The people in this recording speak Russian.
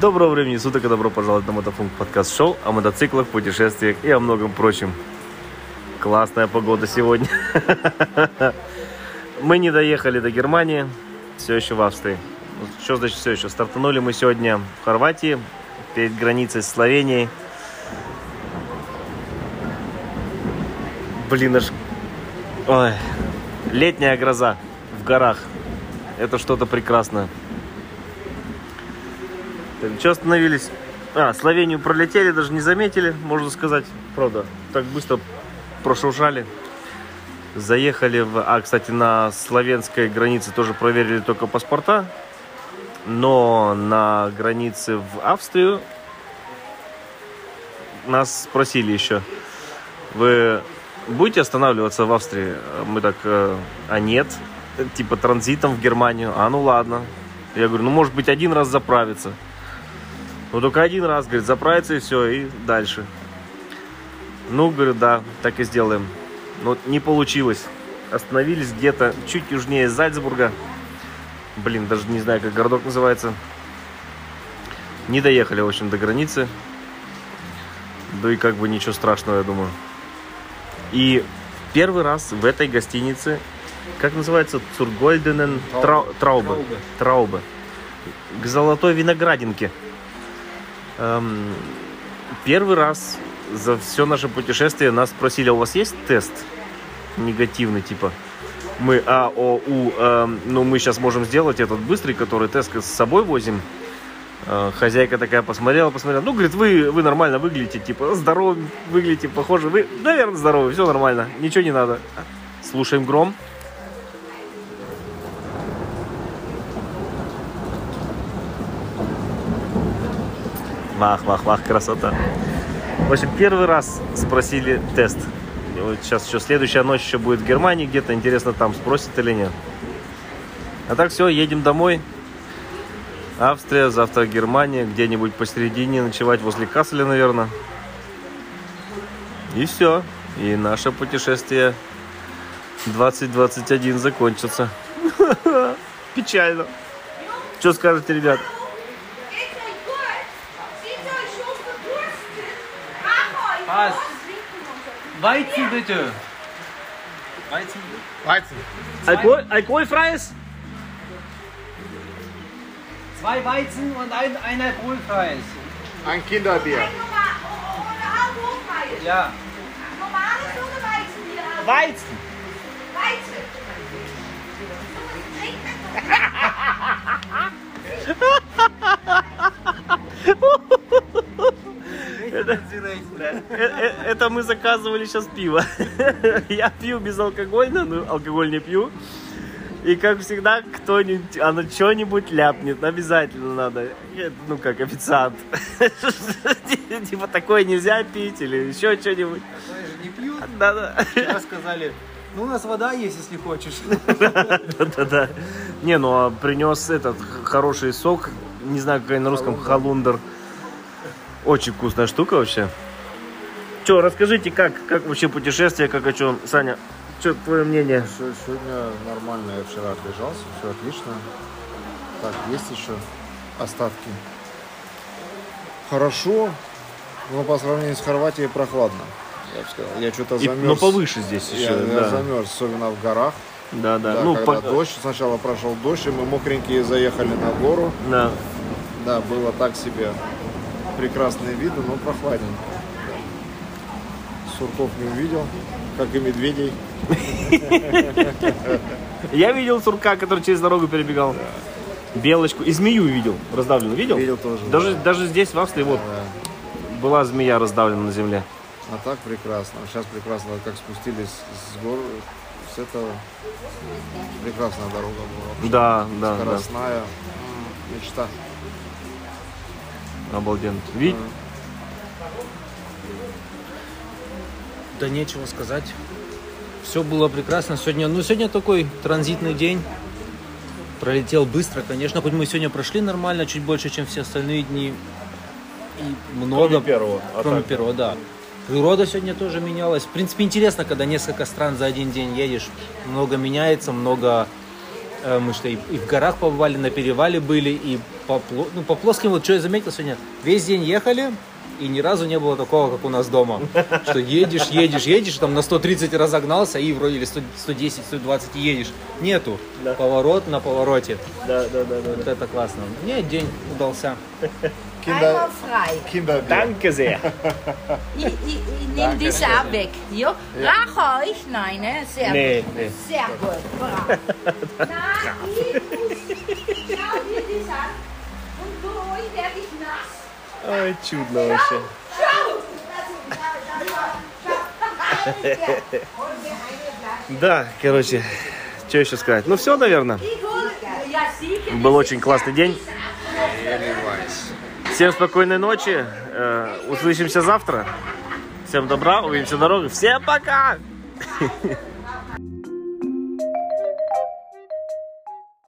Доброго времени суток и добро пожаловать на Мотофунк подкаст шоу о мотоциклах, путешествиях и о многом прочем. Классная погода сегодня. Мы не доехали до Германии, все еще в Австрии. Что значит все еще? Стартанули мы сегодня в Хорватии, перед границей с Словенией. Блин, аж... Ой. Летняя гроза в горах. Это что-то прекрасное. Так, что остановились? А, Словению пролетели, даже не заметили, можно сказать. Правда, так быстро прошуршали. Заехали в... А, кстати, на словенской границе тоже проверили только паспорта. Но на границе в Австрию нас спросили еще. Вы будете останавливаться в Австрии? Мы так, э, а нет. Типа транзитом в Германию. А, ну ладно. Я говорю, ну может быть один раз заправиться. Ну только один раз, говорит, заправиться и все, и дальше. Ну, говорю, да, так и сделаем. Но не получилось. Остановились где-то чуть южнее Зальцбурга. Блин, даже не знаю, как городок называется. Не доехали, в общем, до границы. Да и как бы ничего страшного, я думаю. И первый раз в этой гостинице, как называется, Цургольденен Траубе. Траубе. Траубе. К золотой виноградинке. Эм, первый раз за все наше путешествие нас спросили, а у вас есть тест негативный, типа? Мы А, О, У, эм, ну мы сейчас можем сделать этот быстрый, который тест с собой возим. Э, хозяйка такая посмотрела, посмотрела. Ну, говорит, вы, вы нормально выглядите, типа, здоровы выглядите, похоже. Вы, наверное, здоровы, все нормально, ничего не надо. Слушаем гром. Вах, вах, вах, красота. В общем, первый раз спросили тест. Вот сейчас еще следующая ночь еще будет в Германии где-то. Интересно, там спросят или нет. А так все, едем домой. Австрия, завтра Германия, где-нибудь посередине ночевать возле Касселя, наверное. И все. И наше путешествие 2021 закончится. Печально. Что скажете, ребят? Was? Weizen bitte. Weizen. Weizen. Alkohol, alkoholfreies? Zwei Weizen und ein, ein alkoholfreies. Ein Kinderbier. Ja. Normales oder Weizenbier? Weizen. Weizen. Э, э, Это мы заказывали сейчас пиво. Я пью безалкогольно, ну алкоголь не пью. И как всегда, кто-нибудь, оно что-нибудь ляпнет, обязательно надо. Ну, как официант. Типа такое нельзя пить или еще что-нибудь. Не пьют. Да-да. Сказали, ну у нас вода есть, если хочешь. Да-да. Не, ну а принес этот хороший сок, не знаю, какой на русском, халундер. Очень вкусная штука вообще. Че, расскажите, как, как вообще путешествие, как о чем, Саня? Что твое мнение? Сегодня нормально, я вчера отлежался, все отлично. Так, есть еще остатки. Хорошо, но по сравнению с Хорватией прохладно. Я бы сказал. Я что-то замерз. но повыше здесь Я, еще, я да. замерз, особенно в горах. Да, да. Да, ну, когда по- дождь, сначала прошел дождь, и мы мокренькие заехали на гору. да. Да, было так себе прекрасные виды, но прохладненько. Сурков не увидел, как и медведей. Я видел сурка, который через дорогу перебегал. Белочку. И змею видел, раздавленную. Видел? Видел тоже, Даже, да. даже здесь, в Австрии, вот, Да. была змея раздавлена на земле. А так прекрасно. Сейчас прекрасно, как спустились с гор, с этого прекрасная дорога была. вообще. Да, да, да. Скоростная. М, Мечта. Обалденно. Видите? Да нечего сказать. Все было прекрасно. Сегодня, ну сегодня такой транзитный день. Пролетел быстро, конечно. Хоть мы сегодня прошли нормально, чуть больше, чем все остальные дни. И много. первого. а Кроме так- первого, да. Природа сегодня тоже менялась. В принципе, интересно, когда несколько стран за один день едешь. Много меняется, много... э, Мы что, и в горах побывали, на перевале были, и по, ну, по плоским, вот что я заметил сегодня, весь день ехали, и ни разу не было такого, как у нас дома. Что едешь, едешь, едешь, там на 130 разогнался, и вроде или 100 110, 120 и едешь. Нету. Да. Поворот на повороте. Да, да, да, да. Вот это классно. Мне день удался. Kinder. Kinder Danke sehr. Ich, ich, ich nehme diese ab weg. Ja? Rach euch? Nein, ne? Sehr Nee, gut. nee. Sehr gut. Brav. Na, Ой, чудно вообще. Да, короче, что еще сказать? Ну все, наверное. Был очень классный день. Всем спокойной ночи. Э, Услышимся завтра. Всем добра, увидимся на дороге. Всем пока!